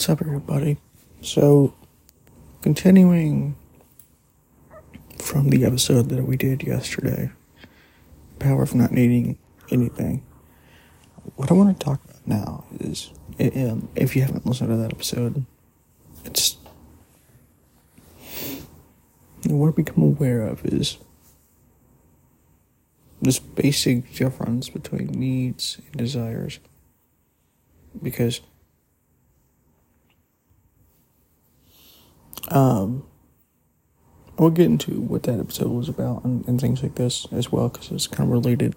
What's up, everybody? So, continuing from the episode that we did yesterday, Power of Not Needing Anything, what I want to talk about now is um, if you haven't listened to that episode, it's what I become aware of is this basic difference between needs and desires. Because um, we'll get into what that episode was about and, and things like this as well because it's kind of related.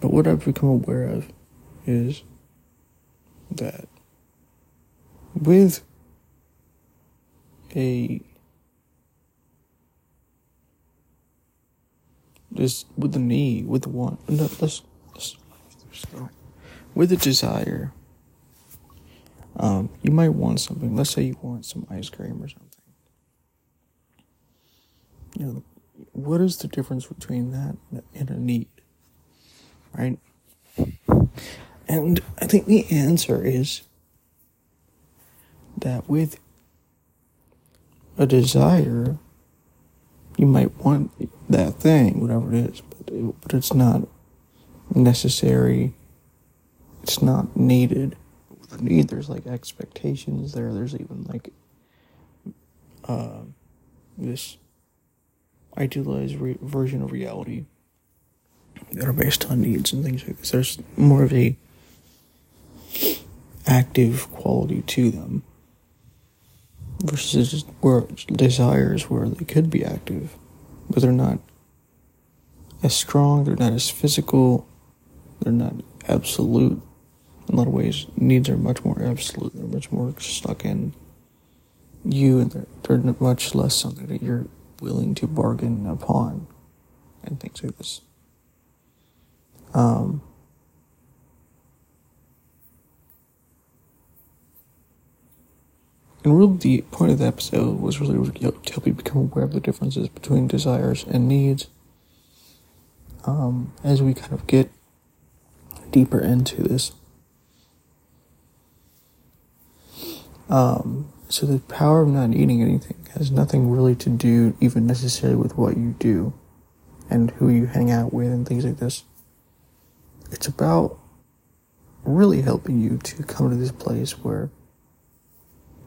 But what I've become aware of is that with a just with the need, with the want, no, let's, let's with the desire. Um, you might want something. Let's say you want some ice cream or something. You know, what is the difference between that and a need? Right? And I think the answer is that with a desire, you might want that thing, whatever it is, but, it, but it's not necessary. It's not needed. Need, there's like expectations there. There's even like uh, this idealized re- version of reality that are based on needs and things like this. There's more of a active quality to them versus where desires where they could be active, but they're not as strong, they're not as physical, they're not absolute. In a lot of ways, needs are much more absolute, they're much more stuck in you, and they're, they're much less something that you're willing to bargain upon, and things like this. Um, And really, the point of the episode was really to help you become aware of the differences between desires and needs. Um, as we kind of get deeper into this. Um, so the power of not needing anything has nothing really to do even necessarily with what you do and who you hang out with and things like this. It's about really helping you to come to this place where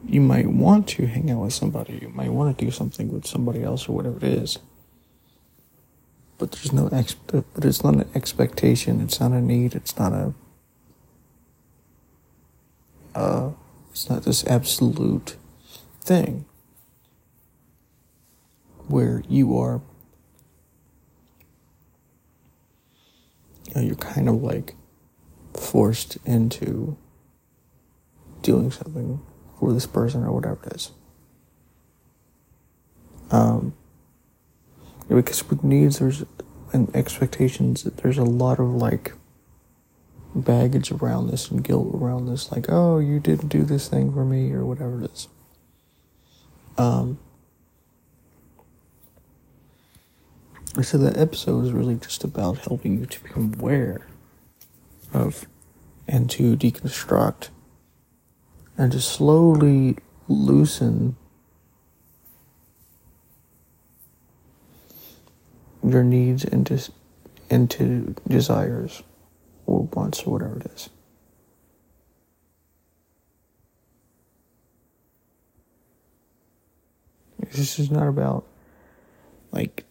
you might want to hang out with somebody, you might want to do something with somebody else or whatever it is. But there's no ex but it's not an expectation, it's not a need, it's not a uh it's not this absolute thing where you are you know, you're kind of like forced into doing something for this person or whatever it is. Um, because with needs, there's and expectations, there's a lot of like baggage around this and guilt around this, like, oh, you didn't do this thing for me or whatever it is. Um, so that episode is really just about helping you to become aware of and to deconstruct and to slowly loosen your needs into into desires or wants or whatever it is. This is not about like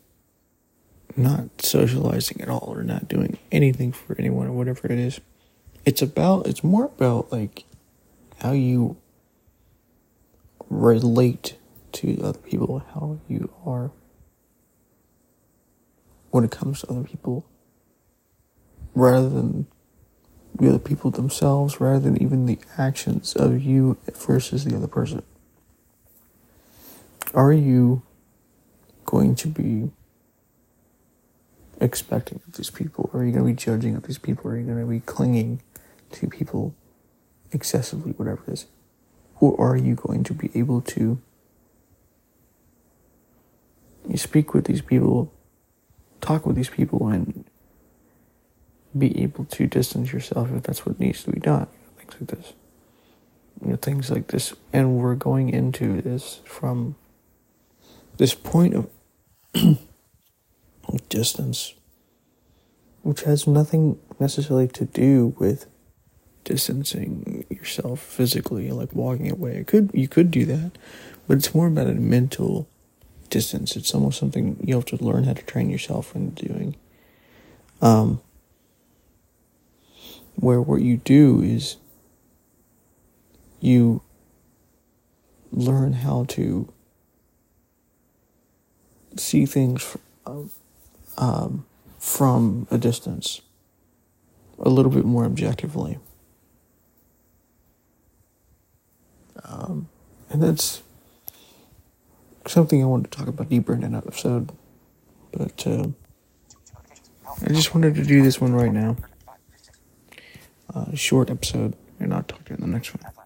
not socializing at all or not doing anything for anyone or whatever it is. It's about it's more about like how you relate to other people, how you are when it comes to other people, rather than the other people themselves, rather than even the actions of you versus the other person. Are you going to be expecting of these people? Are you going to be judging of these people? Are you going to be clinging to people excessively, whatever it is? Or are you going to be able to speak with these people, talk with these people, and be able to distance yourself if that's what needs to be done? Things like this. you know things like this, and we're going into this from this point of distance, which has nothing necessarily to do with distancing yourself physically, like walking away. It could you could do that, but it's more about a mental distance. It's almost something you have to learn how to train yourself into doing. Um, where what you do is you learn how to see things um, from a distance a little bit more objectively. Um, and that's something I wanted to talk about deeper in an episode. But uh, I just wanted to do this one right now. Short episode, and I'll talk to you in the next one.